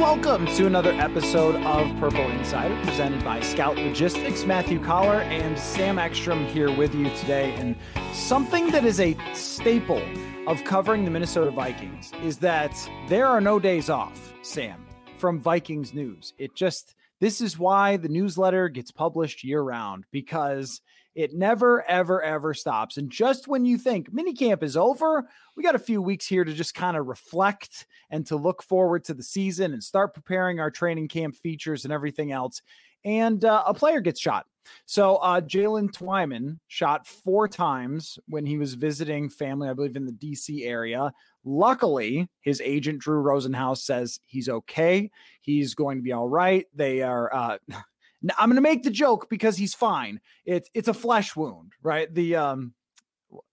Welcome to another episode of Purple Insider presented by Scout Logistics. Matthew Coller and Sam Ekstrom here with you today. And something that is a staple of covering the Minnesota Vikings is that there are no days off, Sam, from Vikings news. It just, this is why the newsletter gets published year round because it never, ever, ever stops. And just when you think minicamp is over, we got a few weeks here to just kind of reflect and to look forward to the season and start preparing our training camp features and everything else. And uh, a player gets shot. So uh, Jaylen Twyman shot four times when he was visiting family, I believe, in the DC area. Luckily, his agent Drew Rosenhaus says he's okay. He's going to be all right. They are. Uh, I'm going to make the joke because he's fine. It's it's a flesh wound, right? The um,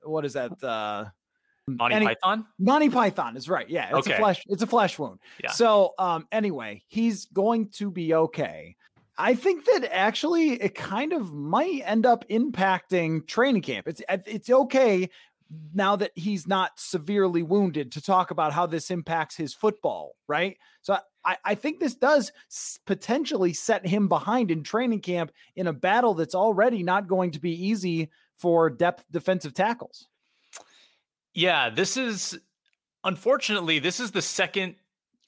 what is that? Uh, Monty any, Python. Monty Python is right. Yeah, it's okay. a flesh. It's a flesh wound. Yeah. So um, anyway, he's going to be okay. I think that actually it kind of might end up impacting training camp. It's it's okay now that he's not severely wounded to talk about how this impacts his football, right? So I, I think this does potentially set him behind in training camp in a battle that's already not going to be easy for depth defensive tackles. Yeah, this is unfortunately this is the second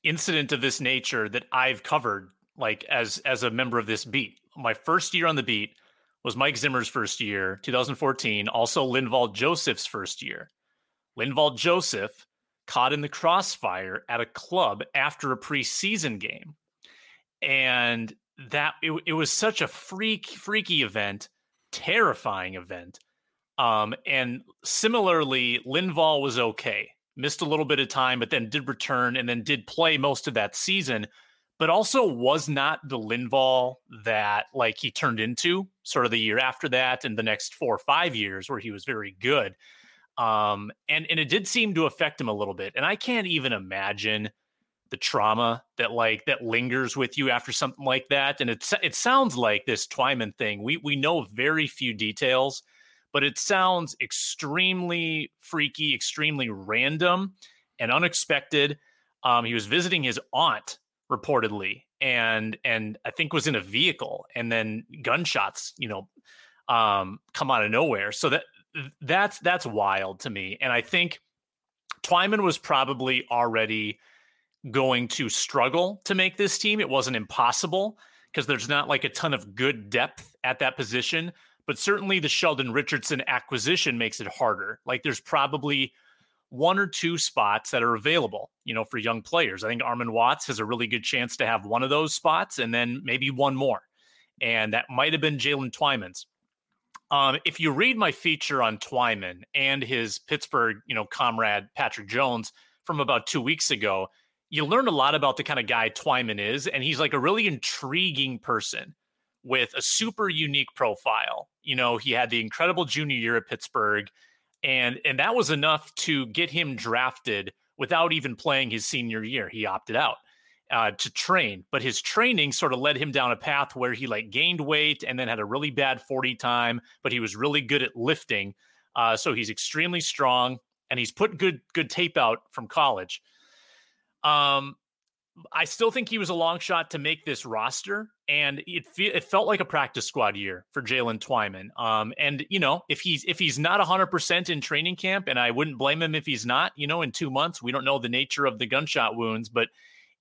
incident of this nature that I've covered like as as a member of this beat. My first year on the beat was Mike Zimmer's first year, 2014, also Linval Joseph's first year. Linval Joseph caught in the crossfire at a club after a preseason game. And that it, it was such a freak freaky event, terrifying event. Um, and similarly, Linval was okay, missed a little bit of time, but then did return and then did play most of that season, but also was not the Linval that like he turned into sort of the year after that and the next four or five years where he was very good. Um, and and it did seem to affect him a little bit. And I can't even imagine the trauma that like that lingers with you after something like that. And it it sounds like this Twyman thing. We we know very few details, but it sounds extremely freaky, extremely random and unexpected. Um, he was visiting his aunt reportedly, and and I think was in a vehicle, and then gunshots, you know, um, come out of nowhere. So that that's that's wild to me. And I think Twyman was probably already going to struggle to make this team. It wasn't impossible because there's not like a ton of good depth at that position. But certainly the Sheldon Richardson acquisition makes it harder. Like there's probably one or two spots that are available, you know, for young players. I think Armon Watts has a really good chance to have one of those spots and then maybe one more. And that might have been Jaylen Twyman's. Um, if you read my feature on Twyman and his Pittsburgh, you know, comrade Patrick Jones from about two weeks ago, you learn a lot about the kind of guy Twyman is, and he's like a really intriguing person with a super unique profile. You know, he had the incredible junior year at Pittsburgh, and and that was enough to get him drafted without even playing his senior year. He opted out uh, to train, but his training sort of led him down a path where he like gained weight and then had a really bad 40 time, but he was really good at lifting. Uh, so he's extremely strong and he's put good good tape out from college. Um, I still think he was a long shot to make this roster, and it fe- it felt like a practice squad year for Jaylen Twyman. Um, and you know, if he's if he's not hundred percent in training camp, and I wouldn't blame him if he's not. You know, in two months, we don't know the nature of the gunshot wounds, but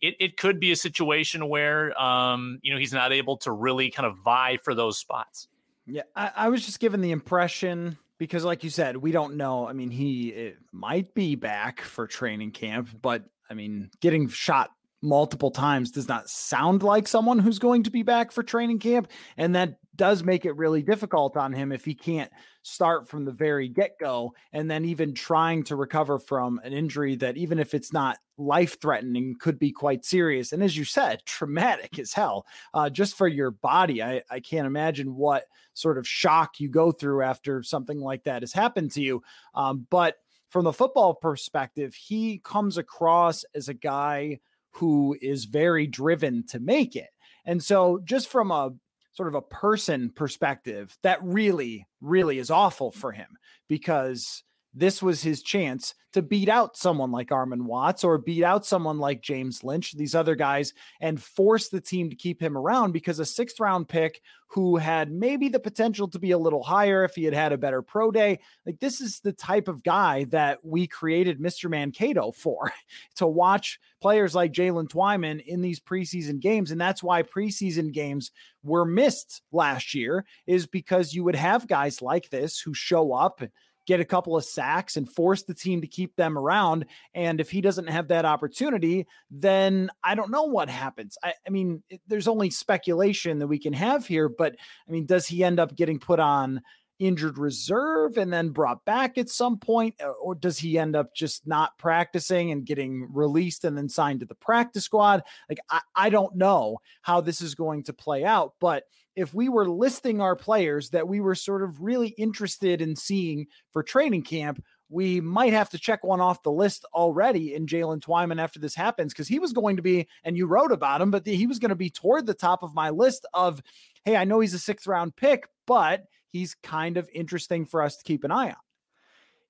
it, it could be a situation where um, you know he's not able to really kind of vie for those spots. Yeah, I, I was just given the impression because, like you said, we don't know. I mean, he might be back for training camp, but I mean, getting shot multiple times does not sound like someone who's going to be back for training camp. And that does make it really difficult on him if he can't start from the very get go. And then even trying to recover from an injury that, even if it's not life threatening, could be quite serious. And as you said, traumatic as hell, uh, just for your body. I, I can't imagine what sort of shock you go through after something like that has happened to you. Um, but from the football perspective, he comes across as a guy who is very driven to make it. And so, just from a sort of a person perspective, that really, really is awful for him because this was his chance to beat out someone like Armon Watts or beat out someone like James Lynch, these other guys, and force the team to keep him around because a sixth round pick who had maybe the potential to be a little higher if he had had a better pro day. Like, this is the type of guy that we created Mr. Mankato for to watch players like Jaylen Twyman in these preseason games. And that's why preseason games were missed last year, is because you would have guys like this who show up get a couple of sacks and force the team to keep them around. And if he doesn't have that opportunity, then I don't know what happens. I, I mean, there's only speculation that we can have here, but I mean, does he end up getting put on? Injured reserve and then brought back at some point uh, or does he end up just not practicing and getting released and then signed to the practice squad? Like I, I don't know how this is going to play out but if we were listing our players that we were sort of really interested in seeing for training camp, we might have to check one off the list already in Jaylen Twyman after this happens because he was going to be, and you wrote about him, but he was going to be toward the top of my list of, hey, I know he's a sixth round pick, but he's kind of interesting for us to keep an eye on.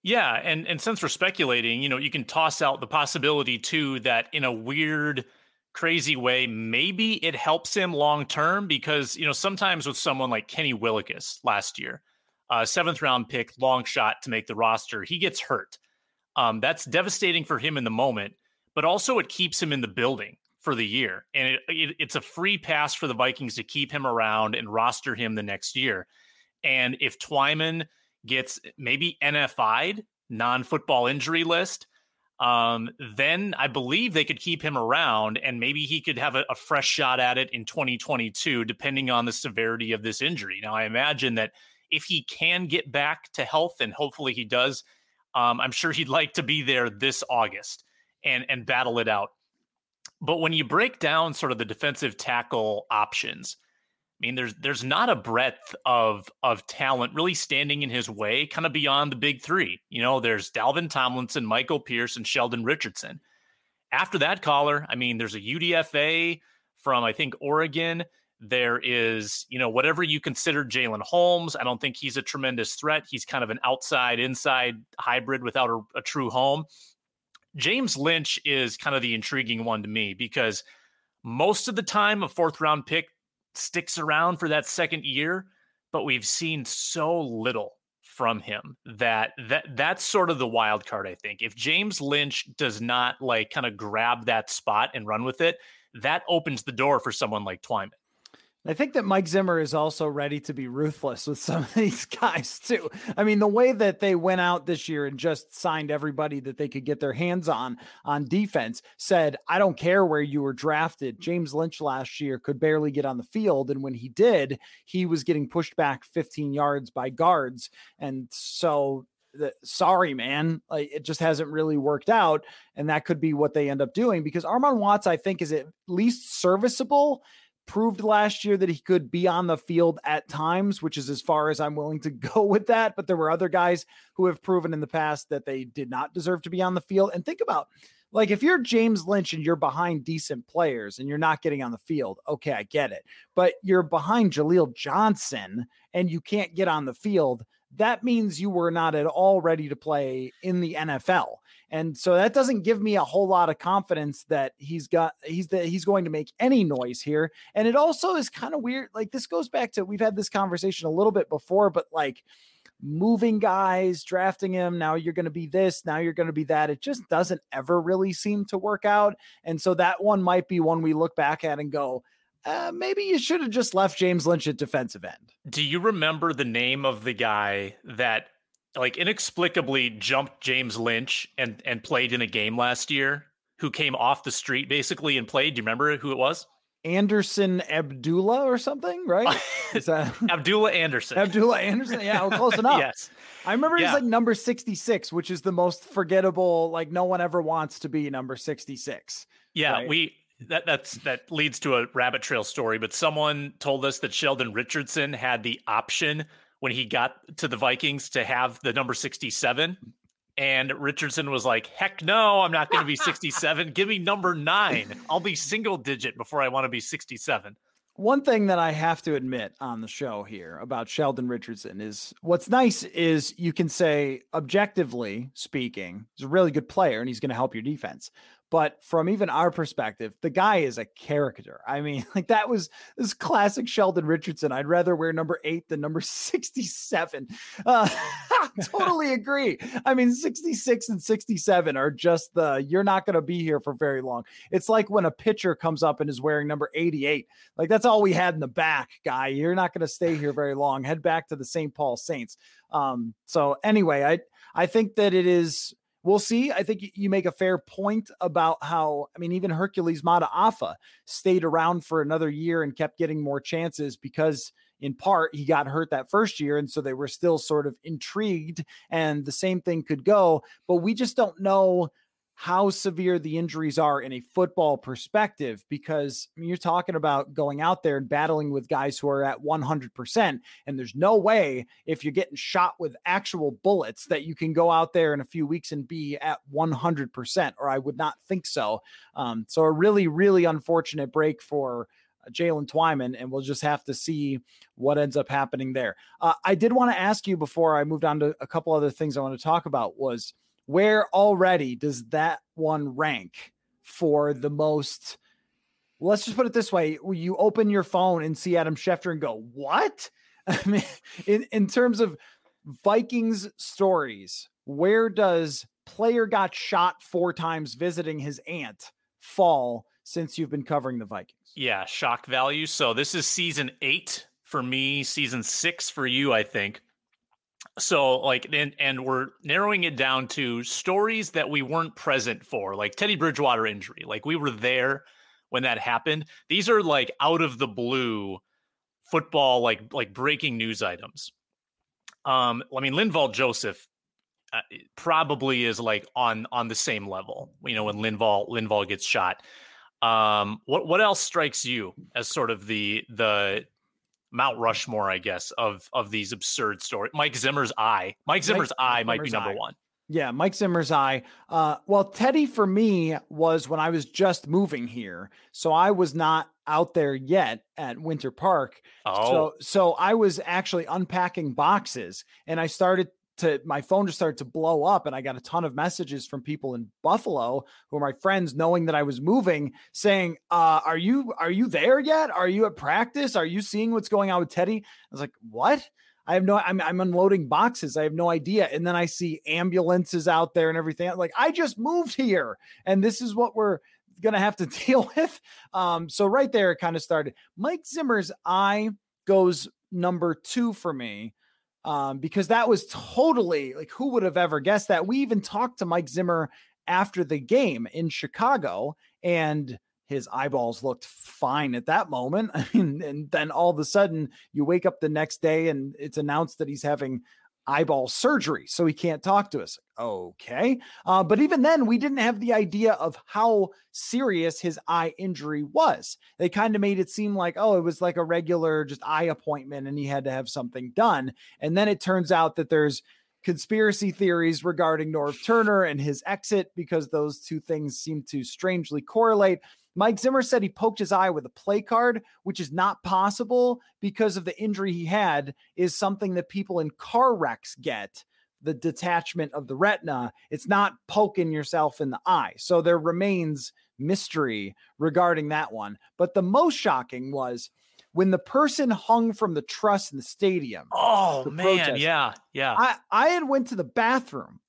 Yeah, and and since we're speculating, you know, you can toss out the possibility too that in a weird crazy way, maybe it helps him long term because, you know, sometimes with someone like Kenny Willekes last year, uh, seventh round pick, long shot to make the roster, he gets hurt. Um, that's devastating for him in the moment, but also it keeps him in the building for the year. And it, it, it's a free pass for the Vikings to keep him around and roster him the next year. And if Twyman gets maybe NFI'd, non football injury list, um, then I believe they could keep him around and maybe he could have a, a, fresh shot at it in 2022, depending on the severity of this injury. Now, I imagine that if he can get back to health, and hopefully he does, um, I'm sure he'd like to be there this August and and battle it out. But when you break down sort of the defensive tackle options, I mean, there's there's not a breadth of of talent really standing in his way, kind of beyond the big three. You know, there's Dalvin Tomlinson, Michael Pierce, and Sheldon Richardson. After that Coller, I mean, there's a UDFA from I think Oregon. There is, you know, whatever you consider Jalen Holmes. I don't think he's a tremendous threat. He's kind of an outside inside hybrid without a, a true home. James Lynch is kind of the intriguing one to me because most of the time a fourth round pick sticks around for that second year, but we've seen so little from him that that that's sort of the wild card I think. If James Lynch does not like kind of grab that spot and run with it, that opens the door for someone like Twyman. I think that Mike Zimmer is also ready to be ruthless with some of these guys too. I mean, the way that they went out this year and just signed everybody that they could get their hands on on defense said, I don't care where you were drafted. James Lynch last year could barely get on the field. And when he did, he was getting pushed back 15 yards by guards. And so the, sorry, man, like it just hasn't really worked out. And that could be what they end up doing because Armon Watts, I think, is at least serviceable proved last year that he could be on the field at times, which is as far as I'm willing to go with that. But there were other guys who have proven in the past that they did not deserve to be on the field. And think about like if you're James Lynch and you're behind decent players and you're not getting on the field, okay, I get it. But you're behind Jaleel Johnson and you can't get on the field. That means you were not at all ready to play in the NFL. And so that doesn't give me a whole lot of confidence that he's got he's that he's going to make any noise here. And it also is kind of weird. Like this goes back to we've had this conversation a little bit before, but like moving guys, drafting him. Now you're going to be this, now you're going to be that. It just doesn't ever really seem to work out. And so that one might be one we look back at and go, uh, maybe you should have just left James Lynch at defensive end. Do you remember the name of the guy that like inexplicably jumped James Lynch and and played in a game last year, who came off the street basically and played. Do you remember who it was? Anderson Abdullah or something, right? Is that Abdullah Anderson? Abdullah Anderson. Yeah, well, close enough. yes. I remember yeah. he's like number 66, which is the most forgettable, like no one ever wants to be number 66. Yeah, right? we that that's that leads to a rabbit trail story, but someone told us that Sheldon Richardson had the option when he got to the Vikings to have the number 67. And Richardson was like, heck no, I'm not going to be 67. Give me number nine. I'll be single digit before I want to be 67. one thing that I have to admit on the show here about Sheldon Richardson is what's nice is you can say, objectively speaking, he's a really good player and he's going to help your defense. But from even our perspective, the guy is a character. I mean, like that was this classic Sheldon Richardson. I'd rather wear number eight than number 67. Uh, totally agree. I mean, 66 and 67 are just the you're not going to be here for very long. It's like when a pitcher comes up and is wearing number 88. Like that's all we had in the back, guy. You're not going to stay here very long. Head back to the St. Paul Saints. Um, so anyway, I I think that it is we'll see. I think you make a fair point about how, I mean, even Hercules Mataafa stayed around for another year and kept getting more chances because, in part, he got hurt that first year. And so they were still sort of intrigued, and the same thing could go. But we just don't know how severe the injuries are in a football perspective because you're talking about going out there and battling with guys who are at 100% and there's no way if you're getting shot with actual bullets that you can go out there in a few weeks and be at 100% or I would not think so um, so a really really unfortunate break for Jaylen Twyman, and we'll just have to see what ends up happening there. Uh, I did want to ask you before I moved on to a couple other things I want to talk about was where already does that one rank for the most? Let's just put it this way: you open your phone and see Adam Schefter and go, "What?" I mean, in in terms of Vikings stories, where does player got shot four times visiting his aunt fall since you've been covering the Vikings? Yeah, shock value. So this is season eight for me, season six for you, I think so like and and we're narrowing it down to stories that we weren't present for like teddy bridgewater injury like we were there when that happened. These are like out of the blue football like like breaking news items. Um i mean linval joseph uh, probably is like on on the same level you know when linval linval gets shot. Um what what else strikes you as sort of the the Mount Rushmore, I guess, of of these absurd stories. Mike Zimmer's eye. Mike Zimmer's Mike, eye might be number eye. one. Yeah, Mike Zimmer's eye. Uh, well, Teddy for me was when I was just moving here, so I was not out there yet at Winter Park. Oh. So, so I was actually unpacking boxes, and I started to my phone just started to blow up and I got a ton of messages from people in Buffalo who are my friends knowing that I was moving saying, uh, are you are you there yet? Are you at practice? Are you seeing what's going on with Teddy? I was like, "What?" I have no I'm I'm unloading boxes. I have no idea. And then I see ambulances out there and everything. Like, I just moved here and this is what we're to have to deal with. Um so right there it kind of started. Mike Zimmer's eye goes number 2 for me um, because that was totally like who would have ever guessed that? We even talked to Mike Zimmer after the game in Chicago, and his eyeballs looked fine at that moment. And then all of a sudden you wake up the next day and it's announced that he's having eyeball surgery, so he can't talk to us. Okay. Uh, but even then, we didn't have the idea of how serious his eye injury was. They kind of made it seem like, oh, it was like a regular just eye appointment and he had to have something done. And then it turns out that there's conspiracy theories regarding Norv Turner and his exit because those two things seem to strangely correlate. Mike Zimmer said he poked his eye with a play card, which is not possible because of the injury he had, is something that people in car wrecks get the detachment of the retina. It's not poking yourself in the eye. So there remains mystery regarding that one. But the most shocking was when the person hung from the truss in the stadium. Oh man, protest, yeah, yeah. I, I had went to the bathroom.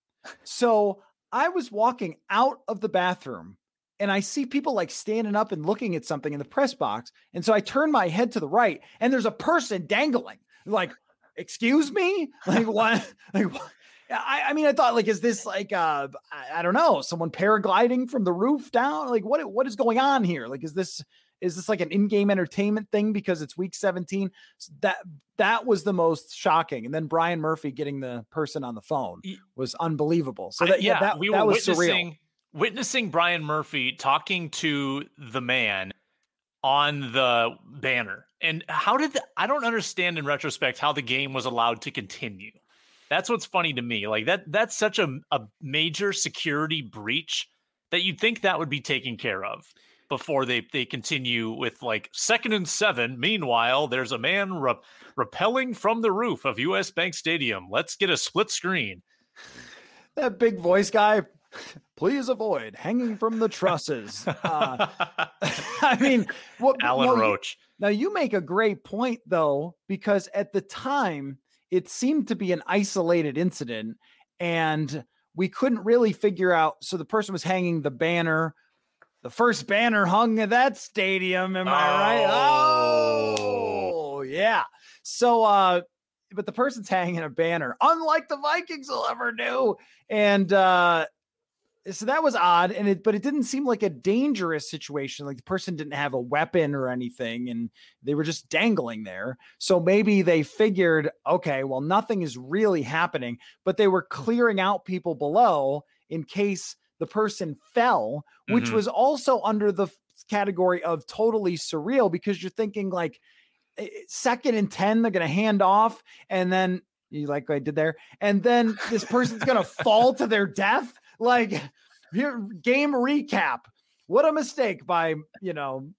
So I was walking out of the bathroom and I see people like standing up and looking at something in the press box. And so I turn my head to the right and there's a person dangling. Like, excuse me? Like what? Like what? I, I mean, I thought like, is this like uh I, I don't know, someone paragliding from the roof down? Like what what is going on here? Like, is this is this like an in-game entertainment thing because it's week 17? So that that was the most shocking. And then Brian Murphy getting the person on the phone was unbelievable. So that yeah, yeah that, we that were was witnessing surreal witnessing Brian Murphy talking to the man on the banner. And how did the, I don't understand in retrospect how the game was allowed to continue. That's what's funny to me. Like that that's such a, a major security breach that you'd think that would be taken care of. before they they continue with like second and seven. Meanwhile, there's a man re- rappelling from the roof of US Bank Stadium. Let's get a split screen. That big voice guy, please avoid hanging from the trusses. Uh, I mean, what Alan Roach. Now you make a great point though, because at the time it seemed to be an isolated incident and we couldn't really figure out. So the person was hanging the banner the first banner hung at that stadium. Am I oh. right? Oh, yeah. So, uh, but the person's hanging a banner, unlike the Vikings will ever do. And uh, so that was odd. And it, but it didn't seem like a dangerous situation. Like the person didn't have a weapon or anything, and they were just dangling there. So maybe they figured, okay, well, nothing is really happening, but they were clearing out people below in case the person fell, which mm-hmm. was also under the category of totally surreal because you're thinking like eh, eh, second and 10, they're going to hand off and then you like I did there, and then this person's going to fall to their death. Like, here, game recap. What a mistake by, you know,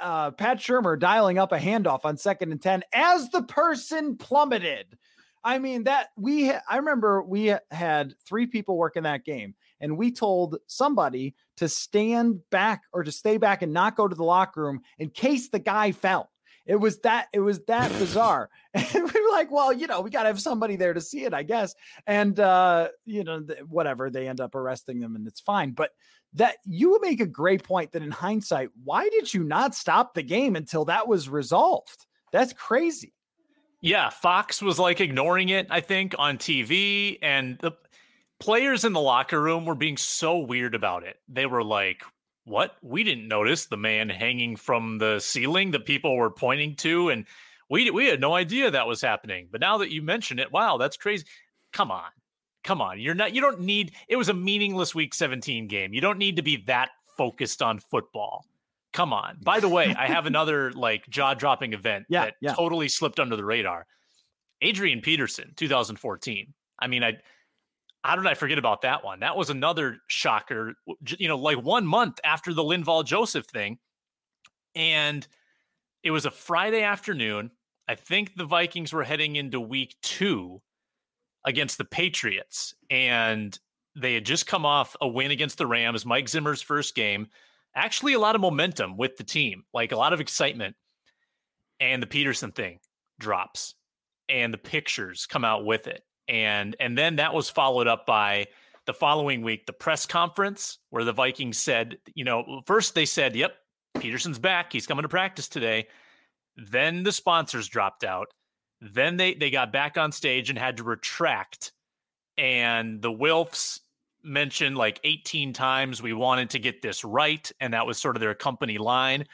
uh, Pat Shurmur dialing up a handoff on second and 10 as the person plummeted. I mean, that we, I remember we had three people working that game and we told somebody to stand back or to stay back and not go to the locker room in case the guy fell. It was that it was that bizarre. And we were like, well, you know, we got to have somebody there to see it, I guess. And uh, you know, th- whatever, they end up arresting them and it's fine. But that you make a great point that in hindsight, why did you not stop the game until that was resolved? That's crazy. Yeah, Fox was like ignoring it, I think, on TV. And the players in the locker room were being so weird about it. They were like, what? We didn't notice the man hanging from the ceiling that people were pointing to. And we, we had no idea that was happening. But now that you mention it, wow, that's crazy. Come on. Come on. You're not, you don't need, it was a meaningless week 17 game. You don't need to be that focused on football. Come on. By the way, I have another like jaw dropping event yeah, that yeah. totally slipped under the radar. Adrian Peterson, 2014. I mean, I, how did I forget about that one? That was another shocker, you know, like one month after the Linval Joseph thing. And it was a Friday afternoon. I think the Vikings were heading into week two against the Patriots. And they had just come off a win against the Rams, Mike Zimmer's first game. Actually, a lot of momentum with the team, like a lot of excitement. And the Peterson thing drops, and the pictures come out with it and and then that was followed up by the following week the press conference where the Vikings said, you know, first they said, "Yep, Peterson's back. He's coming to practice today." Then the sponsors dropped out. Then they they got back on stage and had to retract. And the Wilfs mentioned like 18 times we wanted to get this right and that was sort of their company line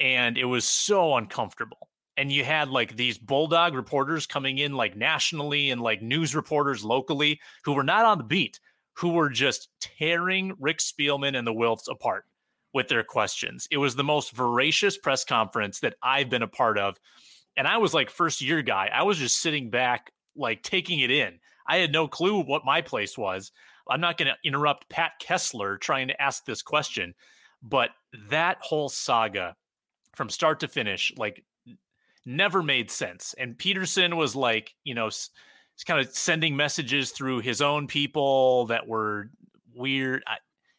and it was so uncomfortable and you had like these bulldog reporters coming in like nationally and like news reporters locally who were not on the beat who were just tearing rick spielman and the wilfs apart with their questions. It was the most voracious press conference that i've been a part of and i was like first year guy. I was just sitting back like taking it in. I had no clue what my place was. I'm not going to interrupt pat kessler trying to ask this question but that whole saga from start to finish like never made sense. And Peterson was like, you know, kind of sending messages through his own people that were weird. I,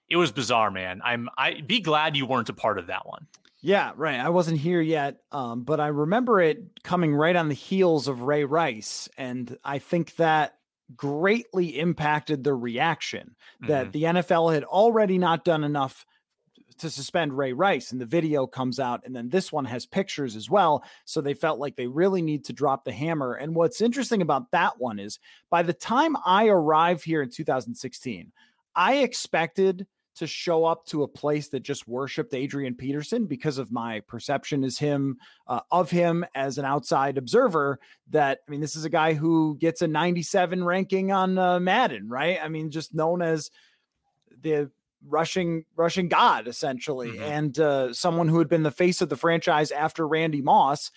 it was bizarre, man. I'm I be glad you weren't a part of that one. Yeah, right. I wasn't here yet, um, but I remember it coming right on the heels of Ray Rice, and I think that greatly impacted the reaction that mm-hmm. the NFL had already not done enough to suspend Ray Rice, and the video comes out, and then this one has pictures as well. So they felt like they really need to drop the hammer. And what's interesting about that one is by the time I arrived here in 2016, I expected to show up to a place that just worshipped Adrian Peterson because of my perception as him uh, of him as an outside observer. That I mean, this is a guy who gets a 97 ranking on uh, Madden, right? I mean, just known as the rushing rushing god essentially mm-hmm. and uh, someone who had been the face of the franchise after Randy Moss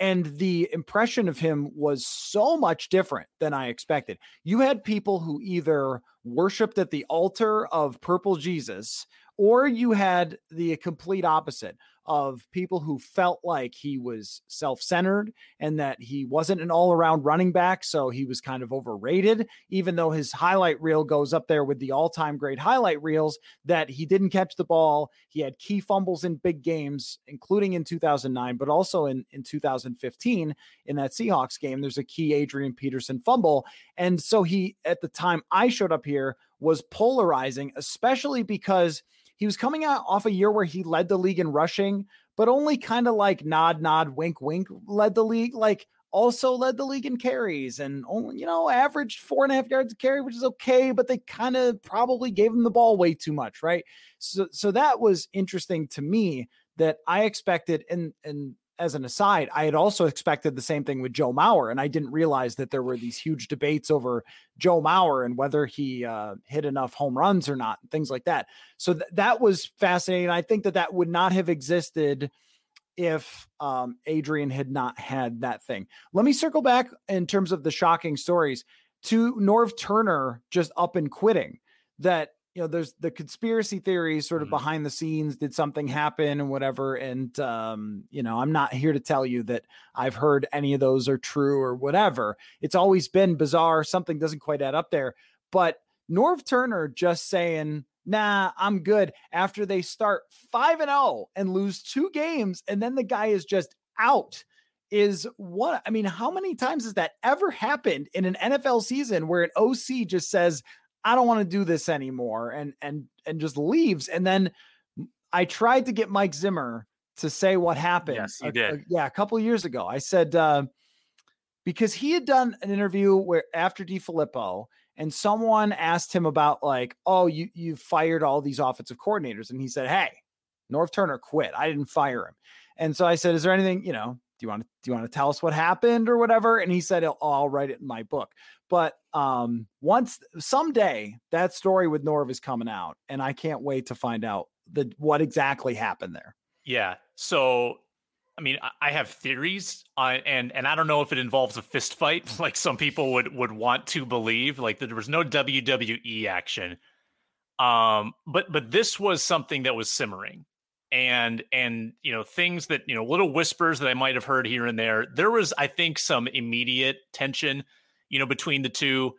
and the impression of him was so much different than I expected. You had people who either worshiped at the altar of purple Jesus or you had the complete opposite of people who felt like he was self centered and that he wasn't an all around running back. So he was kind of overrated, even though his highlight reel goes up there with the all time great highlight reels, that he didn't catch the ball. He had key fumbles in big games, including in 2009, but also in, in 2015 in that Seahawks game. There's a key Adrian Peterson fumble. And so he, at the time I showed up here, was polarizing, especially because he was coming out off a year where he led the league in rushing, but only kind of like nod, nod, wink, wink led the league. Like also led the league in carries and only, you know, averaged four and a half yards a carry, which is okay, but they kind of probably gave him the ball way too much, right? So so that was interesting to me that I expected and and as an aside, I had also expected the same thing with Joe Mauer, and I didn't realize that there were these huge debates over Joe Mauer and whether he uh, hit enough home runs or not, things like that. So th- that was fascinating. I think that that would not have existed if um, Adrian had not had that thing. Let me circle back in terms of the shocking stories to Norv Turner just up and quitting. That you know, there's the conspiracy theories sort of mm-hmm. behind the scenes. Did something happen and whatever? And, um, you know, I'm not here to tell you that I've heard any of those are true or whatever. It's always been bizarre. Something doesn't quite add up there. But Norv Turner just saying, nah, I'm good after they start 5 and 0 and lose two games. And then the guy is just out is what I mean, how many times has that ever happened in an NFL season where an OC just says, I don't want to do this anymore and and and just leaves. And then I tried to get Mike Zimmer to say what happened. Yes, you did. A, a, yeah, a couple years ago. I said uh, because he had done an interview where after DeFilippo and someone asked him about like, oh, you you fired all these offensive coordinators, and he said, hey, Norv Turner quit. I didn't fire him. And so I said, is there anything you know? Do you want to do you want to tell us what happened or whatever? And he said, oh, I'll write it in my book. But um, once someday that story with Norv is coming out, and I can't wait to find out the what exactly happened there. Yeah. So I mean, I have theories on, and and I don't know if it involves a fist fight, like some people would would want to believe. Like there was no WWE action, um, but but this was something that was simmering, and and you know things that you know little whispers that I might have heard here and there. There was, I think, some immediate tension you know, between the two.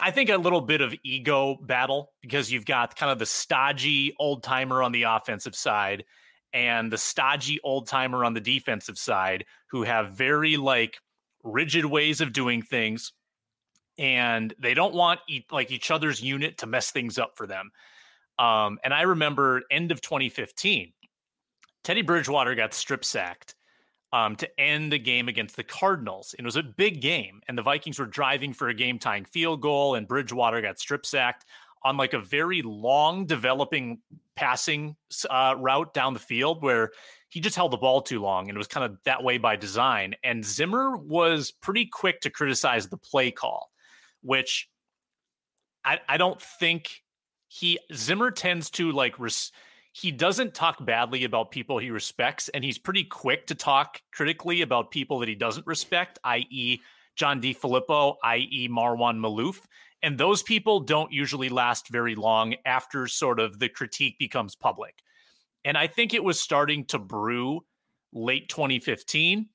I think a little bit of ego battle because you've got kind of the stodgy old timer on the offensive side and the stodgy old timer on the defensive side who have very like rigid ways of doing things and they don't want e- like each other's unit to mess things up for them. Um, and I remember end of 2015, Teddy Bridgewater got strip sacked um, to end the game against the Cardinals. It was a big game, and the Vikings were driving for a game tying field goal, and Bridgewater got strip sacked on like a very long developing passing uh, route down the field where he just held the ball too long and it was kind of that way by design. And Zimmer was pretty quick to criticize the play call, which I, I don't think he Zimmer tends to like res, he doesn't talk badly about people he respects, and he's pretty quick to talk critically about people that he doesn't respect, i.e., John DeFilippo, i.e., Marwan Maalouf. And those people don't usually last very long after sort of the critique becomes public. And I think it was starting to brew late 2015.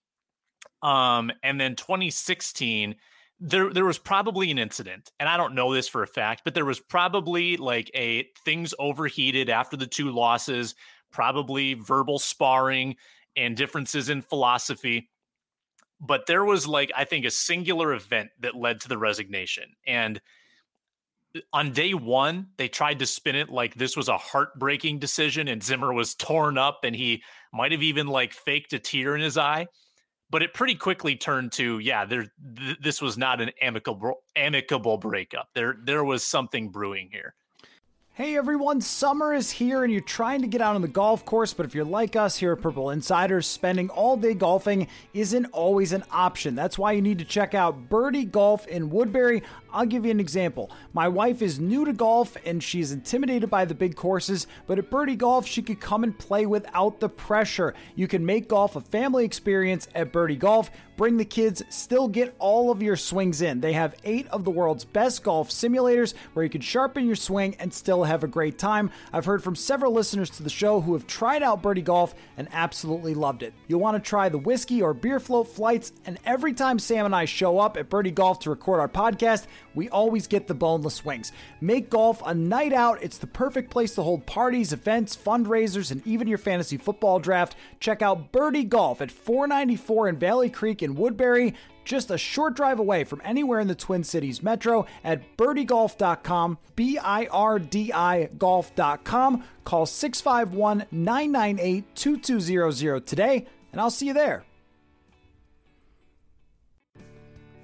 Um, and then 2016, there there was probably an incident and i don't know this for a fact but there was probably like a things overheated after the two losses probably verbal sparring and differences in philosophy but there was like i think a singular event that led to the resignation and uh, on day one they tried to spin it like this was a heartbreaking decision and zimmer was torn up and he might have even like faked a tear in his eye but it pretty quickly turned to yeah there th- this was not an amicable amicable breakup there there was something brewing here Hey everyone, summer is here and you're trying to get out on the golf course, but if you're like us here at Purple Insiders, spending all day golfing isn't always an option. That's why you need to check out Birdi Golf in Woodbury. I'll give you an example. My wife is new to golf and she's intimidated by the big courses, but at Birdi Golf, she could come and play without the pressure. You can make golf a family experience at Birdi Golf. Bring the kids, still get all of your swings in. They have eight of the world's best golf simulators where you can sharpen your swing and still have a great time. I've heard from several listeners to the show who have tried out Birdi Golf and absolutely loved it. You'll want to try the whiskey or beer float flights, and every time Sam and I show up at Birdi Golf to record our podcast, we always get the boneless wings. Make golf a night out. It's the perfect place to hold parties, events, fundraisers, and even your fantasy football draft. Check out Birdi Golf at 494 in Valley Creek in Woodbury, just a short drive away from anywhere in the Twin Cities metro at birdigolf.com, B I R D I golf.com. Call 651 998 2200 today, and I'll see you there.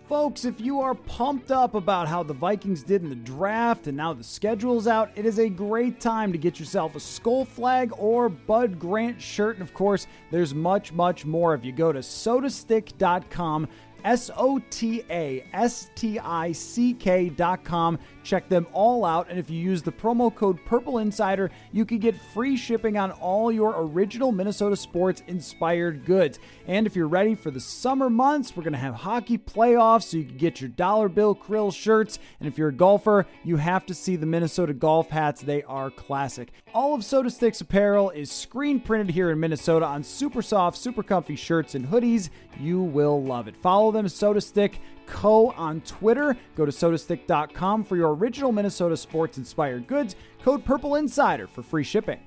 Folks, if you are pumped up about how the Vikings did in the draft and now the schedule's out, it is a great time to get yourself a Skull Flag or Bud Grant shirt. And of course, there's much, much more if you go to sotastick.com S O T A S T I C K dot com. Check them all out. And if you use the promo code Purple Insider, you can get free shipping on all your original Minnesota sports inspired goods. And if you're ready for the summer months, we're going to have hockey playoffs so you can get your dollar bill krill shirts. And if you're a golfer, you have to see the Minnesota golf hats. They are classic. All of Sota Stick's apparel is screen printed here in Minnesota on super soft, super comfy shirts and hoodies. You will love it. Follow them, Sota Stick Co. on Twitter. Go to sotastick.com for your original Minnesota sports inspired goods. Code Purple Insider for free shipping.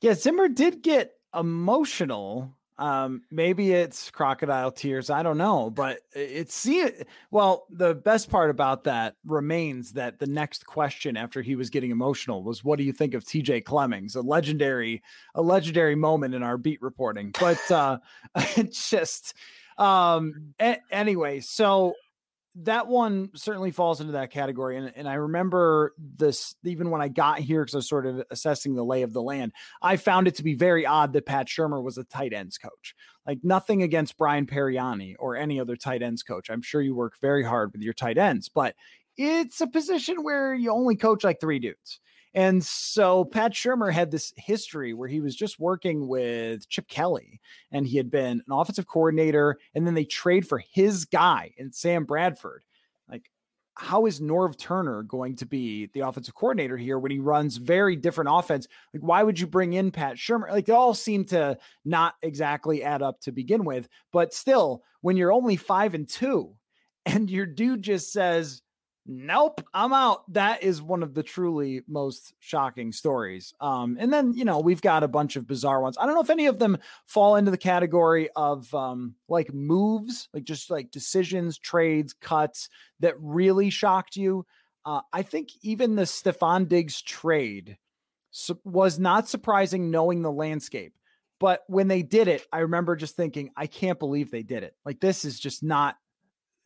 Yeah, Zimmer did get emotional. Um, maybe it's crocodile tears. I don't know, but it's see well, the best part about that remains that the next question after he was getting emotional was what do you think of TJ Clemmings? A legendary, a legendary moment in our beat reporting. But uh just um a- anyway, so that one certainly falls into that category. And, and I remember this even when I got here, because I was sort of assessing the lay of the land, I found it to be very odd that Pat Shurmur was a tight ends coach. Like nothing against Brian Pariani or any other tight ends coach. I'm sure you work very hard with your tight ends, but it's a position where you only coach like three dudes. And so Pat Shurmur had this history where he was just working with Chip Kelly and he had been an offensive coordinator and then they trade for his guy and Sam Bradford. Like how is Norv Turner going to be the offensive coordinator here when he runs very different offense? Like why would you bring in Pat Shurmur? Like they all seem to not exactly add up to begin with, but still when you're only 5 and 2 and your dude just says nope i'm out. That is one of the truly most shocking stories. Um and then you know we've got a bunch of bizarre ones. I don't know if any of them fall into the category of um like moves like just like decisions trades cuts that really shocked you. Uh i think even the stefon diggs trade su- was not surprising knowing the landscape. But when they did it i remember just thinking i can't believe they did it. Like this is just not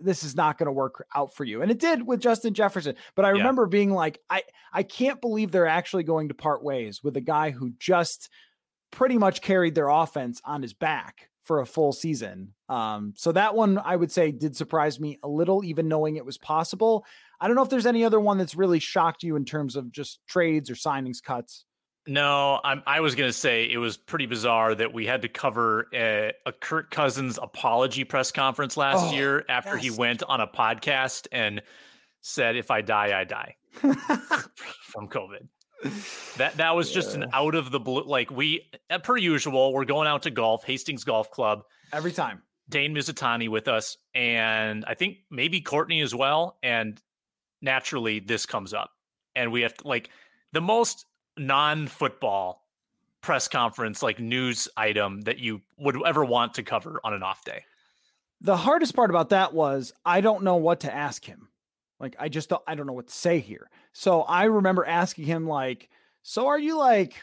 this is not going to work out for you. And it did with Justin Jefferson. But I remember yeah. being like, I, I can't believe they're actually going to part ways with a guy who just pretty much carried their offense on his back for a full season. Um, so that one I would say did surprise me a little, even knowing it was possible. I don't know if there's any other one that's really shocked you in terms of just trades or signings cuts. No, I'm, I was going to say it was pretty bizarre that we had to cover a, a Kirk Cousins apology press conference last oh, year after yes. he went on a podcast and said, "If I die, I die from COVID." That that was just an out of the blue. Like we, uh, per usual, we're going out to golf, Hastings Golf Club every time. Dane Mizutani with us, and I think maybe Courtney as well. And naturally, this comes up, and we have to like the most non-football press conference like news item that you would ever want to cover on an off day? The hardest part about that was I don't know what to ask him. Like I just don't, I don't know what to say here. So I remember asking him like, "So are you like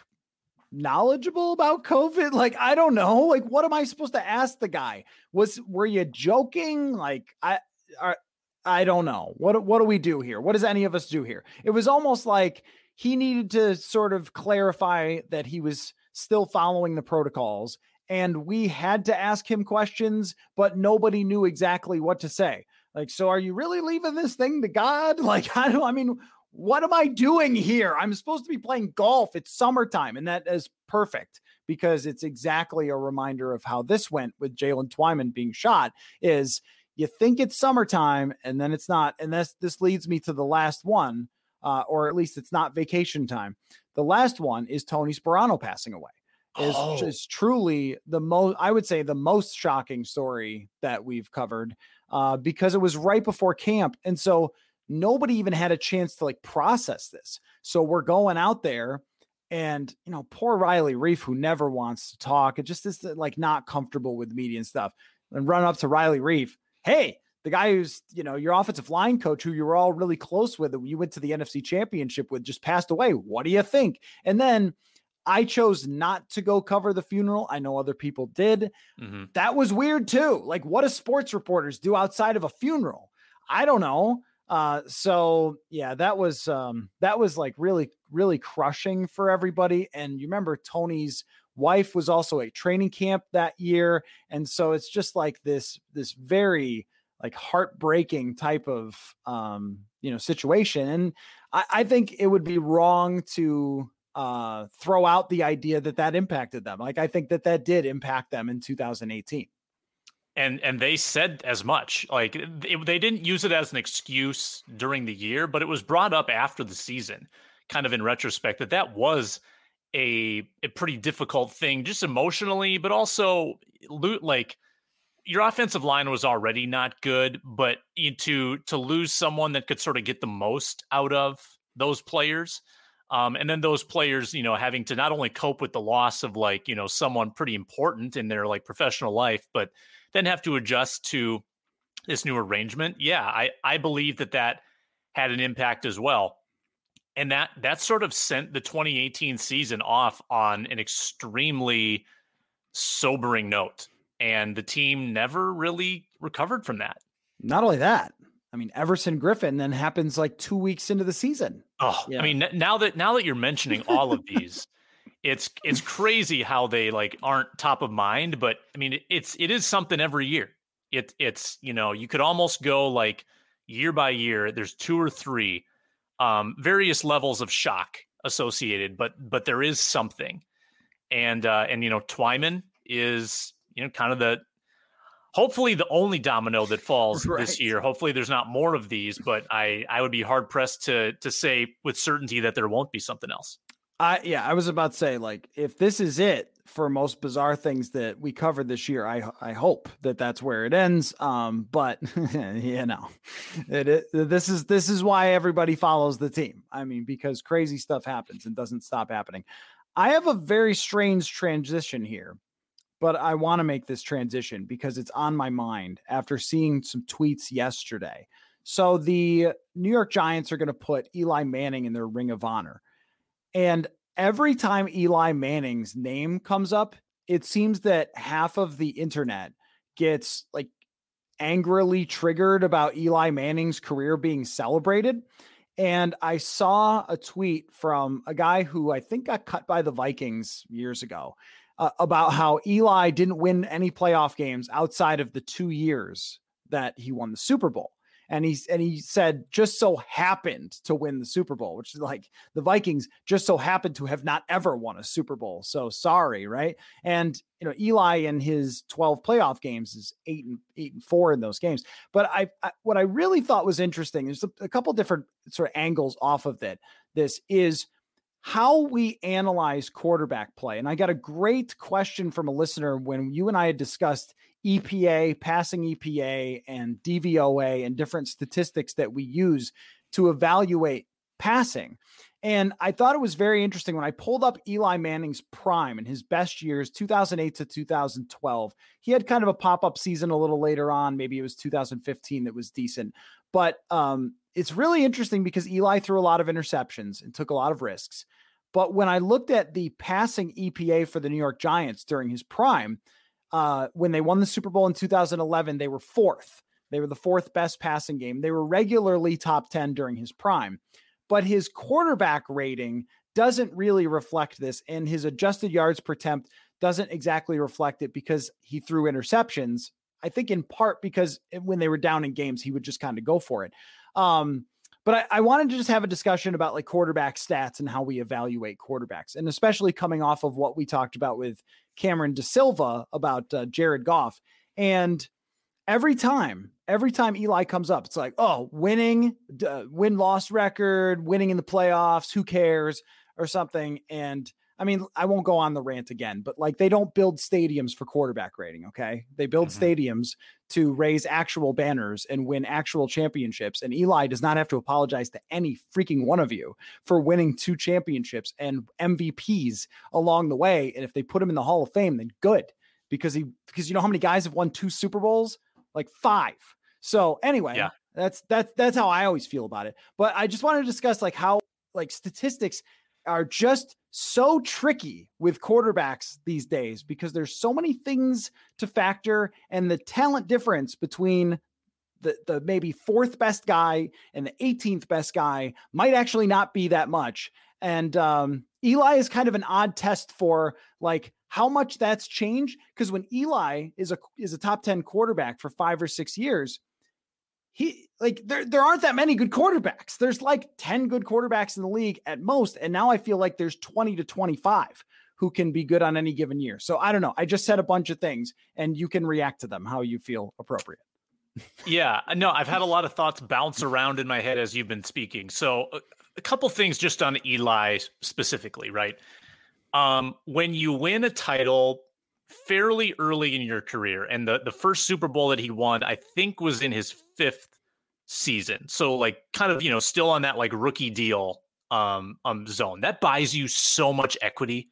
knowledgeable about COVID? Like I don't know. Like what am I supposed to ask the guy? Was were you joking? Like I are I don't know. What what do we do here? What does any of us do here? It was almost like he needed to sort of clarify that he was still following the protocols. And we had to ask him questions, but nobody knew exactly what to say. Like, so are you really leaving this thing to God? Like, I don't, I mean, what am I doing here? I'm supposed to be playing golf. It's summertime, and that is perfect because it's exactly a reminder of how this went with Jaylen Twyman being shot. Is you think it's summertime and then it's not, and this this leads me to the last one, uh, or at least it's not vacation time. The last one is Tony Sparano passing away. Is, oh. is truly the most, I would say, the most shocking story that we've covered uh, because it was right before camp. And so nobody even had a chance to like process this. So we're going out there and you know, poor Riley Reiff, who never wants to talk, it just is like not comfortable with media and stuff. And run up to Riley Reiff, hey, the guy who's you know your offensive line coach, who you were all really close with, and you went to the NFC Championship with, just passed away. What do you think? And then I chose not to go cover the funeral. I know other people did. Mm-hmm. That was weird too. Like, what do sports reporters do outside of a funeral? I don't know. Uh, so yeah, that was um, that was like really, really crushing for everybody. And you remember Tony's wife was also at training camp that year, and so it's just like this this very like heartbreaking type of um, you know situation. And I, I think it would be wrong to uh, throw out the idea that that impacted them. Like I think that that did impact them in 2018 and and they said as much like it, they didn't use it as an excuse during the year but it was brought up after the season kind of in retrospect that that was a a pretty difficult thing just emotionally but also like your offensive line was already not good but to to lose someone that could sort of get the most out of those players um, and then those players, you know, having to not only cope with the loss of like, you know, someone pretty important in their like professional life, but then have to adjust to this new arrangement. Yeah, I I believe that that had an impact as well. And that that sort of sent the 2018 season off on an extremely sobering note. And the team never really recovered from that. Not only that, I mean, Everson Griffen then happens like two weeks into the season. Oh, yeah. I mean, now that now that you're mentioning all of these, it's it's crazy how they like aren't top of mind but i mean it's it is something every year it it's you know you could almost go like year by year there's two or three um various levels of shock associated but but there is something and uh and you know twyman is you know kind of the hopefully the only domino that falls right. this year hopefully there's not more of these but i i would be hard pressed to to say with certainty that there won't be something else I yeah, I was about to say like if this is it for most bizarre things that we covered this year, I I hope that that's where it ends. Um, but you know, it, it this is this is why everybody follows the team. I mean, because crazy stuff happens and doesn't stop happening. I have a very strange transition here, but I want to make this transition because it's on my mind after seeing some tweets yesterday. So the New York Giants are going to put Eli Manning in their Ring of Honor. And every time Eli Manning's name comes up, it seems that half of the internet gets like angrily triggered about Eli Manning's career being celebrated. And I saw a tweet from a guy who I think got cut by the Vikings years ago uh, about how Eli didn't win any playoff games outside of the two years that he won the Super Bowl and he's and he said just so happened to win the Super Bowl, which is like the Vikings just so happened to have not ever won a Super Bowl. So sorry, right? And you know Eli in his 12 playoff games is eight and eight and four in those games. But I, I what I really thought was interesting is a, a couple different sort of angles off of that. This is how we analyze quarterback play. And I got a great question from a listener when you and I had discussed EPA, passing EPA, and DVOA, and different statistics that we use to evaluate passing. And I thought it was very interesting when I pulled up Eli Manning's prime and his best years, 2008 to 2012. He had kind of a pop up season a little later on. Maybe it was 2015 that was decent. But um, it's really interesting because Eli threw a lot of interceptions and took a lot of risks. But when I looked at the passing EPA for the New York Giants during his prime, uh, when they won the Super Bowl in 2011, they were fourth. They were the fourth best passing game. They were regularly top 10 during his prime, but his quarterback rating doesn't really reflect this. And his adjusted yards per attempt doesn't exactly reflect it because he threw interceptions. I think in part because when they were down in games, he would just kind of go for it. Um, but I, I, wanted to just have a discussion about like quarterback stats and how we evaluate quarterbacks, and especially coming off of what we talked about with Cameron DaSilva about uh, Jared Goff. And every time, every time Eli comes up, it's like, oh, winning, uh, win loss record, winning in the playoffs, who cares, or something. And I mean, I won't go on the rant again, but like they don't build stadiums for quarterback rating. Okay. They build mm-hmm. stadiums to raise actual banners and win actual championships. And Eli does not have to apologize to any freaking one of you for winning two championships and MVPs along the way. And if they put him in the Hall of Fame, then good because he, because you know how many guys have won two Super Bowls? Like five. So anyway, yeah. that's, that's, that's how I always feel about it. But I just want to discuss like how, like statistics are just so tricky with quarterbacks these days because there's so many things to factor and the talent difference between the, the maybe fourth best guy and the 18th best guy might actually not be that much. And um, Eli is kind of an odd test for like how much that's changed because when Eli is a is a top 10 quarterback for 5 or 6 years, he like there there aren't that many good quarterbacks. There's like 10 good quarterbacks in the league at most and now I feel like there's 20 to 25 who can be good on any given year. So I don't know. I just said a bunch of things and you can react to them how you feel appropriate. yeah, no, I've had a lot of thoughts bounce around in my head as you've been speaking. So a, a couple things just on Eli specifically, right? Um, when you win a title fairly early in your career. And the, the first Super Bowl that he won, I think, was in his fifth season. So like kind of, you know, still on that like rookie deal um um zone. That buys you so much equity.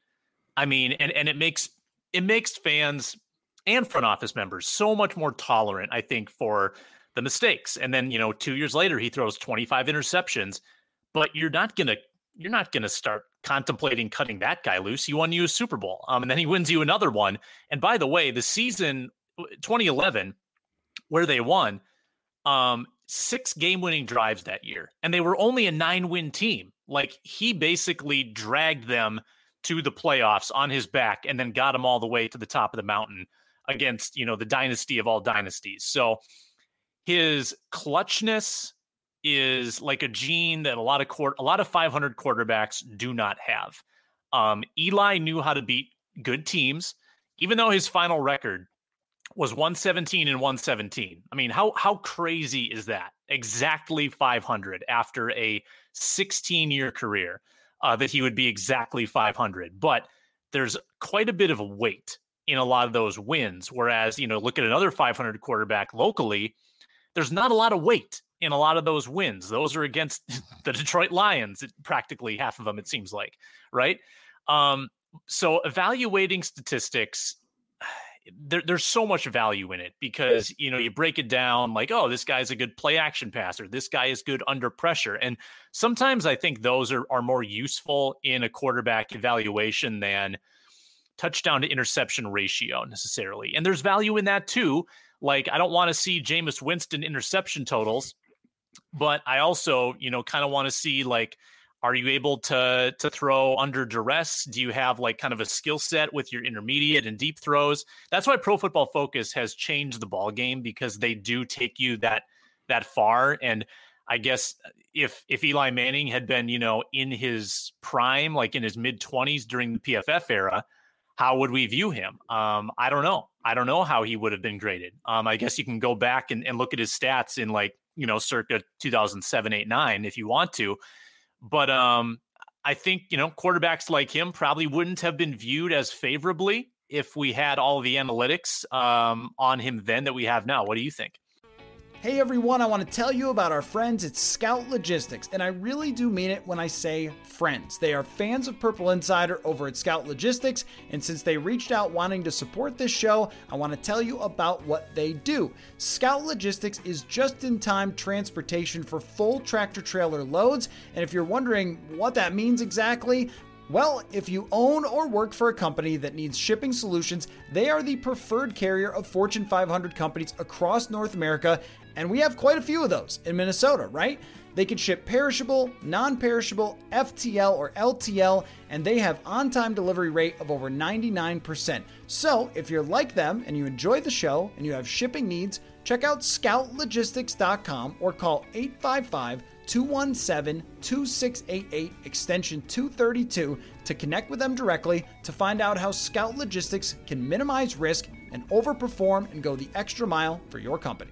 I mean, and and it makes it makes fans and front office members so much more tolerant, I think, for the mistakes. And then, you know, two years later, he throws 25 interceptions, but you're not gonna you're not gonna start contemplating cutting that guy loose. He won you a Super Bowl. Um, and then he wins you another one. And by the way, the season 2011, where they won, um, six game winning drives that year. And they were only a nine win team. Like he basically dragged them to the playoffs on his back and then got them all the way to the top of the mountain against, you know, the dynasty of all dynasties. So his clutchness is like a gene that a lot of court, a lot of 500 quarterbacks do not have. Um, Eli knew how to beat good teams, even though his final record was 117 and 117. I mean, how how crazy is that? Exactly 500 after a 16 year career, uh, that he would be exactly 500. But there's quite a bit of weight in a lot of those wins. Whereas, you know, look at another 500 quarterback locally, there's not a lot of weight in a lot of those wins. Those are against the Detroit Lions, practically half of them, it seems like, right? Um, so evaluating statistics, there, there's so much value in it because you know you break it down like, oh, this guy's a good play action passer, this guy is good under pressure, and sometimes I think those are are more useful in a quarterback evaluation than touchdown to interception ratio necessarily. And there's value in that too. Like I don't want to see Jameis Winston interception totals but I also, you know, kind of want to see like, are you able to to throw under duress? Do you have like kind of a skill set with your intermediate and deep throws? That's why Pro Football Focus has changed the ball game because they do take you that that far. And I guess uh, if if Eli Manning had been, you know, in his prime, like in his mid twenties during the PFF era, how would we view him? Um, I don't know. I don't know how he would have been graded. Um, I guess you can go back and, and look at his stats in like you know, circa 2007, 8, 9, if you want to. But um, I think, you know, quarterbacks like him probably wouldn't have been viewed as favorably if we had all the analytics um, on him then that we have now. What do you think? Hey everyone, I want to tell you about our friends at Scout Logistics, and I really do mean it when I say friends. They are fans of Purple Insider over at Scout Logistics, and since they reached out wanting to support this show, I want to tell you about what they do. Scout Logistics is just in time transportation for full tractor trailer loads, and if you're wondering what that means exactly, Well, if you own or work for a company that needs shipping solutions, they are the preferred carrier of Fortune 500 companies across North America, and we have quite a few of those in Minnesota, right? They can ship perishable, non perishable, FTL, or LTL, and they have on time delivery rate of over 99%. So if you're like them and you enjoy the show and you have shipping needs, check out scoutlogistics.com or call 855 217 2688 extension 232 to connect with them directly to find out how Scout Logistics can minimize risk and overperform and go the extra mile for your company.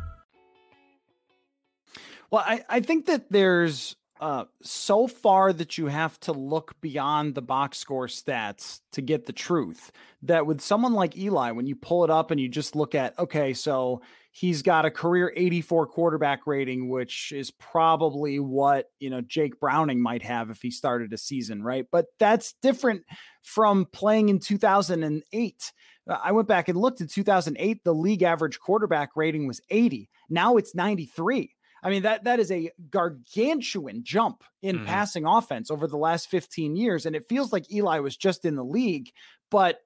Well, I, I think that there's uh, so far that you have to look beyond the box score stats to get the truth. That with someone like Eli, when you pull it up and you just look at, okay, so he's got a career 84 quarterback rating, which is probably what, you know, Jake Browning might have if he started a season, right? But that's different from playing in 2008. Uh, I went back and looked in 2008, the league average quarterback rating was 80. Now it's 93. I mean, that that is a gargantuan jump in mm-hmm. passing offense over the last 15 years. And it feels like Eli was just in the league, but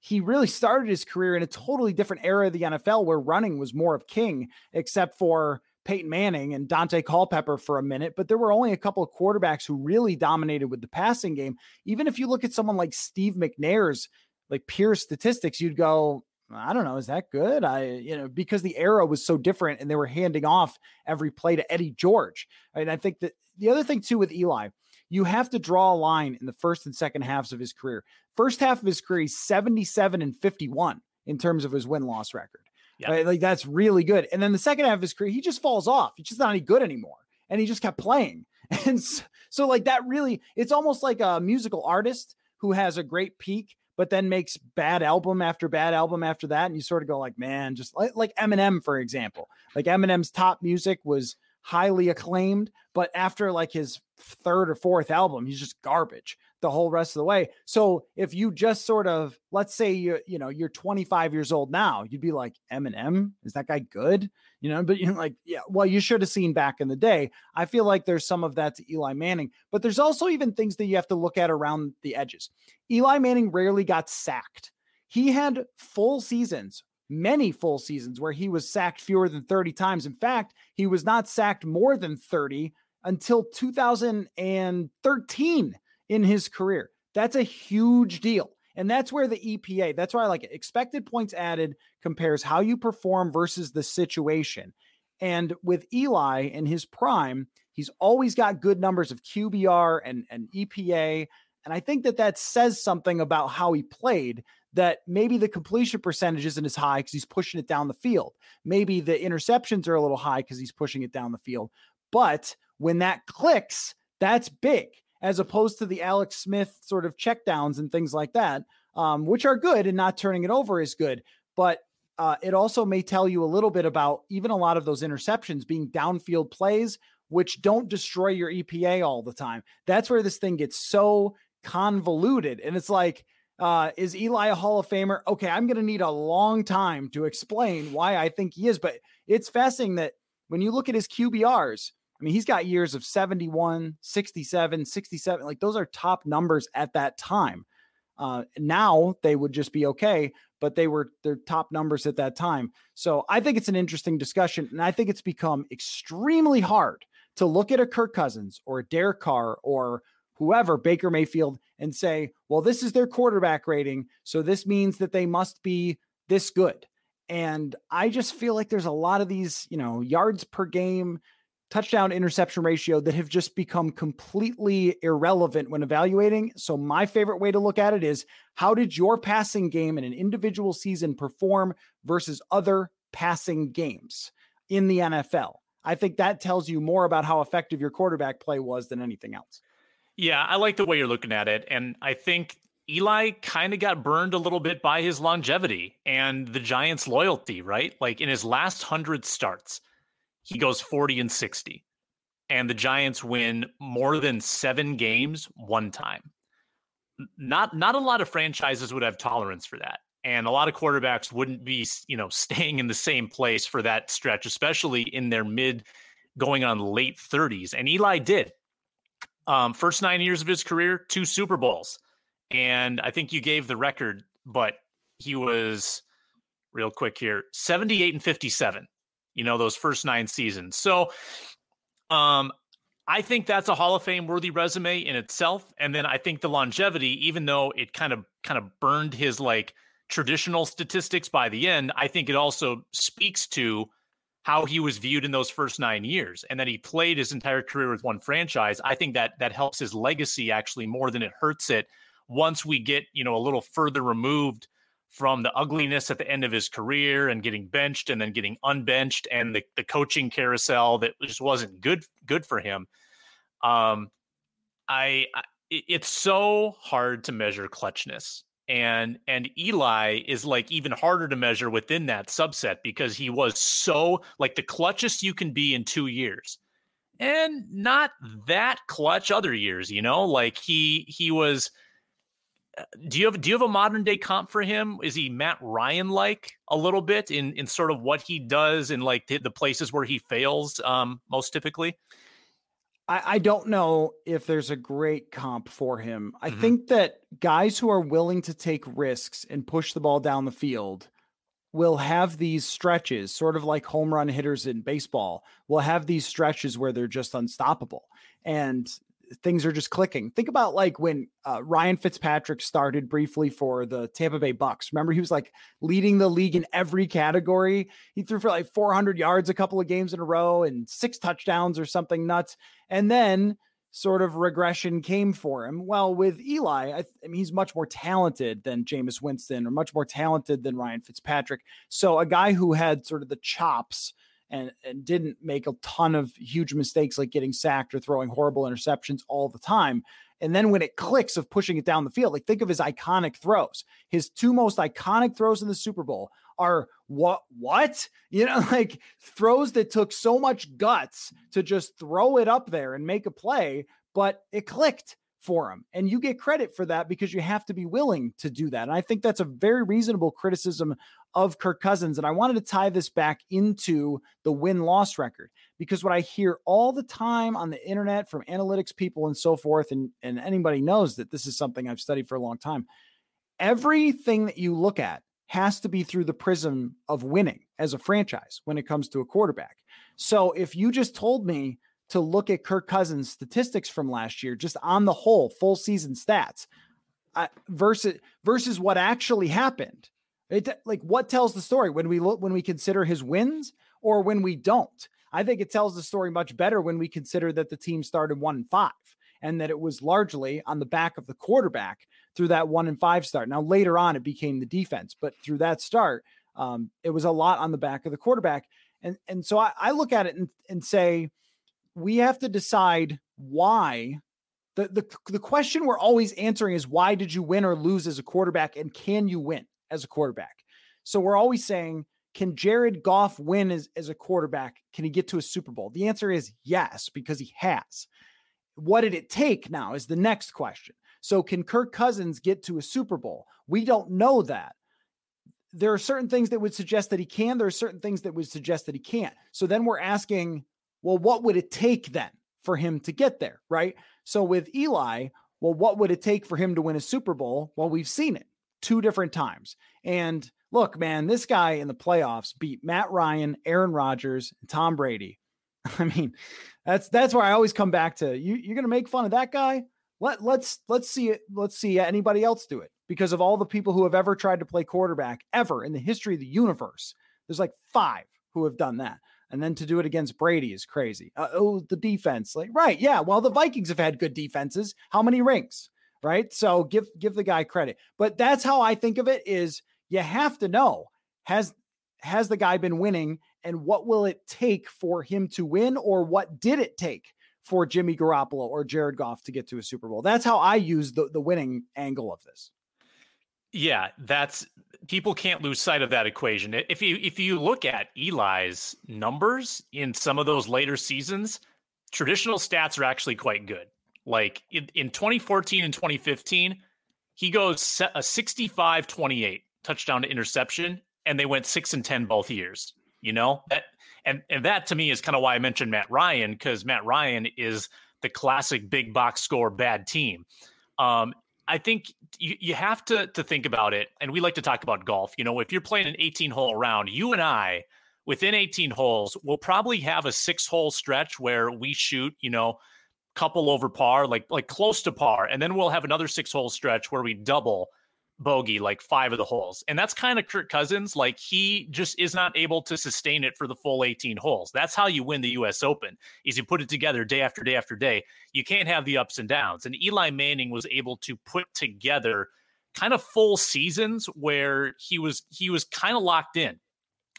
he really started his career in a totally different era of the NFL where running was more of king, except for Peyton Manning and Daunte Culpepper for a minute, but there were only a couple of quarterbacks who really dominated with the passing game. Even if you look at someone like Steve McNair's like pure statistics, you'd go, I don't know. Is that good? I, you know, because the era was so different and they were handing off every play to Eddie George. And I think that the other thing too with Eli, you have to draw a line in the first and second halves of his career. First half of his career, he's 77 and 51 in terms of his win loss record. Yeah. Right? Like that's really good. And then the second half of his career, he just falls off. He's just not any good anymore. And he just kept playing. And so, so like that really, it's almost like a musical artist who has a great peak but then makes bad album after bad album after that. And you sort of go like, man, just like, like Eminem, for example, like Eminem's top music was highly acclaimed, but after like his third or fourth album, he's just garbage the whole rest of the way. So if you just sort of, let's say you you know you're 25 years old now, you'd be like, Eminem, is that guy good? You know, but you're like, yeah, well, you should have seen back in the day. I feel like there's some of that to Eli Manning, but there's also even things that you have to look at around the edges. Eli Manning rarely got sacked. He had full seasons many full seasons where he was sacked fewer than 30 times. In fact, he was not sacked more than 30 until 2013 in his career. That's a huge deal. And that's where the EPA, that's why I like it. Expected points added compares how you perform versus the situation. And with Eli in his prime, he's always got good numbers of QBR and, and EPA. And I think that that says something about how he played that maybe the completion percentage isn't as high because he's pushing it down the field. Maybe the interceptions are a little high because he's pushing it down the field. But when that clicks, that's big as opposed to the Alex Smith sort of checkdowns and things like that, um, which are good and not turning it over is good. But uh, it also may tell you a little bit about even a lot of those interceptions being downfield plays, which don't destroy your EPA all the time. That's where this thing gets so convoluted. And it's like, uh, is Eli a Hall of Famer? Okay, I'm going to need a long time to explain why I think he is. But it's fascinating that when you look at his QBRs, I mean, he's got years of 71, 67, 67. Like those are top numbers at that time. Uh, now they would just be okay, but they were their top numbers at that time. So I think it's an interesting discussion. And I think it's become extremely hard to look at a Kirk Cousins or a Derek Carr or whoever, Baker Mayfield, and say, well, this is their quarterback rating. So this means that they must be this good. And I just feel like there's a lot of these, you know, yards per game, touchdown interception ratio that have just become completely irrelevant when evaluating. So, my favorite way to look at it is how did your passing game in an individual season perform versus other passing games in the NFL? I think that tells you more about how effective your quarterback play was than anything else. Yeah, I like the way you're looking at it. And I think Eli kind of got burned a little bit by his longevity and the Giants' loyalty, right? Like in his last 100 starts, he goes 40 and 60, and the Giants win more than seven games one time. Not not a lot of franchises would have tolerance for that and a lot of quarterbacks wouldn't be you know staying in the same place for that stretch especially in their mid going on late 30s and eli did um, first nine years of his career two super bowls and i think you gave the record but he was real quick here 78 and 57 you know those first nine seasons so um I think that's a Hall of Fame worthy resume in itself. And then I think the longevity, even though it kind of kind of burned his like traditional statistics by the end, I think it also speaks to how he was viewed in those first nine years and that he played his entire career with one franchise. I think that that helps his legacy actually more than it hurts it once we get, you know, a little further removed from the ugliness at the end of his career and getting benched and then getting unbenched and the, the coaching carousel that just wasn't good good for him. Um I, I it's so hard to measure clutchness. And and Eli is like even harder to measure within that subset because he was so like the clutchest you can be in 2 years. And not that clutch other years you know? Like he he was do you have do you have a modern day comp for him is he Matt Ryan like a little bit in in sort of what he does in like the, the places where he fails um most typically I, I don't know if there's a great comp for him. I mm-hmm. think that guys who are willing to take risks and push the ball down the field will have these stretches, sort of like home run hitters in baseball, will have these stretches where they're just unstoppable. And things are just clicking. Think about like when uh, Ryan Fitzpatrick started briefly for the Tampa Bay Bucs. Remember, he was like leading the league in every category. He threw for like 400 yards a couple of games in a row and six touchdowns or something nuts. And then sort of regression came for him. Well, with Eli, I, th- I mean, he's much more talented than Jameis Winston or much more talented than Ryan Fitzpatrick. So a guy who had sort of the chops and, and didn't make a ton of huge mistakes like getting sacked or throwing horrible interceptions all the time. And then when it clicks of pushing it down the field, like think of his iconic throws. His two most iconic throws in the Super Bowl are what what? You know, like throws that took so much guts to just throw it up there and make a play, but it clicked for him. And you get credit for that because you have to be willing to do that. And I think that's a very reasonable criticism of Kirk Cousins. And I wanted to tie this back into the win loss record because what I hear all the time on the internet from analytics people and so forth, and, and anybody knows that this is something I've studied for a long time. Everything that you look at has to be through the prism of winning as a franchise when it comes to a quarterback. So if you just told me to look at Kirk Cousins' statistics from last year, just on the whole, full season stats, uh, versus versus what actually happened. It like what tells the story when we look when we consider his wins or when we don't. I think it tells the story much better when we consider that the team started one and five and that it was largely on the back of the quarterback through that one and five start. Now later on, it became the defense, but through that start, um, it was a lot on the back of the quarterback. And and so I, I look at it and, and say we have to decide why. The, the the question we're always answering is why did you win or lose as a quarterback and can you win as a quarterback? So we're always saying can jared goff win as, as a quarterback? Can he get to a super bowl? The answer is yes because he has. What did it take now is the next question. So can kirk cousins get to a super bowl? We don't know that. There are certain things that would suggest that he can there are certain things that would suggest that he can't. So then we're asking well, what would it take then for him to get there? Right. So with Eli, well, what would it take for him to win a Super Bowl? Well, we've seen it two different times. And look, man, this guy in the playoffs beat Matt Ryan, Aaron Rodgers, and Tom Brady. I mean, that's that's where I always come back to. You you're gonna make fun of that guy? Let let's let's see it. Let's see anybody else do it because of all the people who have ever tried to play quarterback ever in the history of the universe. There's like five who have done that and then to do it against Brady is crazy. Uh, oh, the defense, like right, yeah. Well, the Vikings have had good defenses. How many rings, right? So give give the guy credit. But that's how I think of it. Is you have to know has has the guy been winning, and what will it take for him to win, or what did it take for Jimmy Garoppolo or Jared Goff to get to a Super Bowl. That's how I use the, the winning angle of this. Yeah, that's people can't lose sight of that equation. If you if you look at Eli's numbers in some of those later seasons, traditional stats are actually quite good. Like in, in 2014 and 2015, he goes a 65 28 touchdown to interception, and they went six and 10 both years. You know, that, and, and that to me is kind of why I mentioned Matt Ryan, because Matt Ryan is the classic big box score bad team. Um, I think you, you have to to think about it, and we like to talk about golf. You know, if you're playing an 18 hole round, you and I within 18 holes, we'll probably have a six hole stretch where we shoot, you know, couple over par, like like close to par, and then we'll have another six hole stretch where we double bogey like five of the holes. And that's kind of Kirk Cousins. Like he just is not able to sustain it for the full 18 holes. That's how you win the US Open is you put it together day after day after day. You can't have the ups and downs. And Eli Manning was able to put together kind of full seasons where he was he was kind of locked in.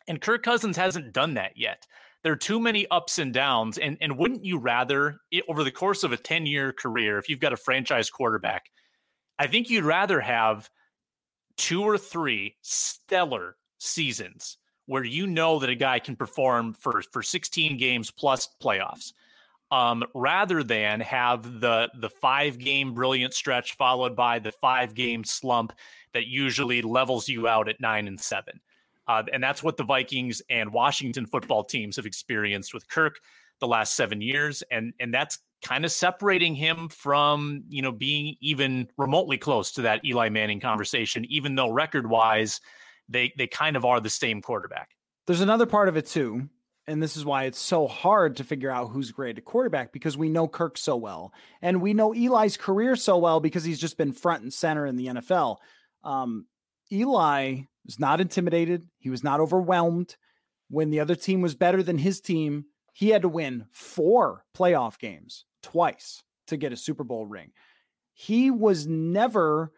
And Kirk Cousins hasn't done that yet. There are too many ups and downs. And and wouldn't you rather over the course of a 10-year career if you've got a franchise quarterback, I think you'd rather have two or three stellar seasons where you know that a guy can perform for for 16 games plus playoffs um, rather than have the the five game brilliant stretch followed by the five game slump that usually levels you out at nine and seven. Uh, and that's what the Vikings and Washington football teams have experienced with Kirk the last seven years, and and that's kind of separating him from, you know, being even remotely close to that Eli Manning conversation, even though record wise, they they kind of are the same quarterback. There's another part of it too. And this is why it's so hard to figure out who's great at quarterback because we know Kirk so well. And we know Eli's career so well because he's just been front and center in the NFL. Um, Eli was not intimidated. He was not overwhelmed. When the other team was better than his team, he had to win four playoff games twice to get a Super Bowl ring. He was never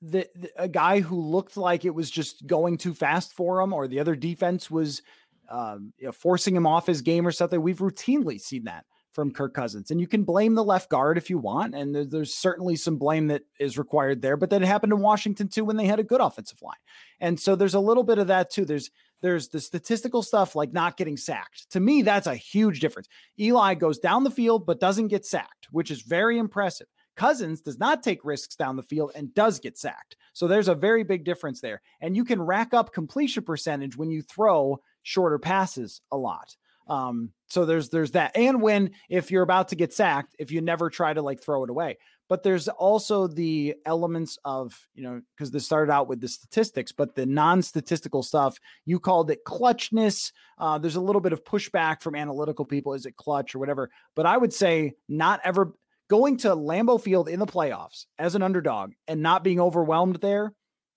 the, the, a guy who looked like it was just going too fast for him, or the other defense was um, you know, forcing him off his game or something. We've routinely seen that from Kirk Cousins, and you can blame the left guard if you want, and there, there's certainly some blame that is required there. But that happened in Washington too when they had a good offensive line, and so there's a little bit of that too. There's there's the statistical stuff like not getting sacked. To me, that's a huge difference. Eli goes down the field but doesn't get sacked, which is very impressive. Cousins does not take risks down the field and does get sacked. So there's a very big difference there. And you can rack up completion percentage when you throw shorter passes a lot. Um, so there's there's that. And when if you're about to get sacked, if you never try to like throw it away but there's also the elements of you know because this started out with the statistics but the non-statistical stuff you called it clutchness uh, there's a little bit of pushback from analytical people is it clutch or whatever but i would say not ever going to lambeau field in the playoffs as an underdog and not being overwhelmed there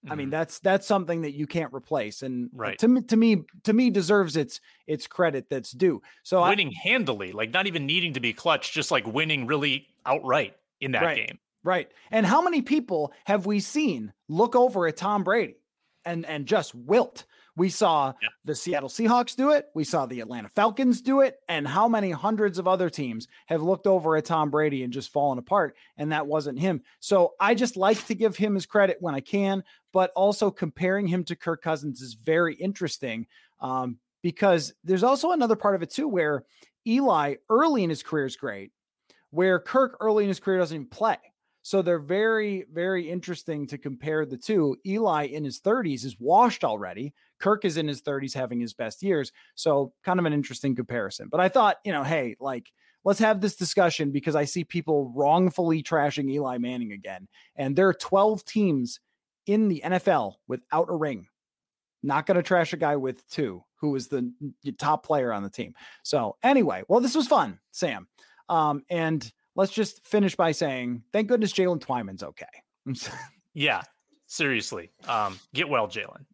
I mean, mm-hmm. that's that's something that you can't replace, and right. to me, to me, to me, deserves its its credit that's due. So winning I, handily, like not even needing to be clutch, just like winning really outright in that right, game. Right. And how many people have we seen look over at Tom Brady and and just wilt? We saw yeah. the Seattle Seahawks do it. We saw the Atlanta Falcons do it. And how many hundreds of other teams have looked over at Tom Brady and just fallen apart? And that wasn't him. So I just like to give him his credit when I can, but also comparing him to Kirk Cousins is very interesting um, because there's also another part of it too where Eli early in his career is great where Kirk early in his career doesn't even play. So they're very, very interesting to compare the two. Eli in his 30s is washed already. Kirk is in his 30s having his best years. So kind of an interesting comparison. But I thought, you know, hey, like, let's have this discussion because I see people wrongfully trashing Eli Manning again. And there are 12 teams in the NFL without a ring. Not going to trash a guy with two, who is the top player on the team. So, anyway, well, this was fun, Sam. Um, and let's just finish by saying, thank goodness Jaylen Twyman's okay. yeah, seriously. Um, get well, Jaylen.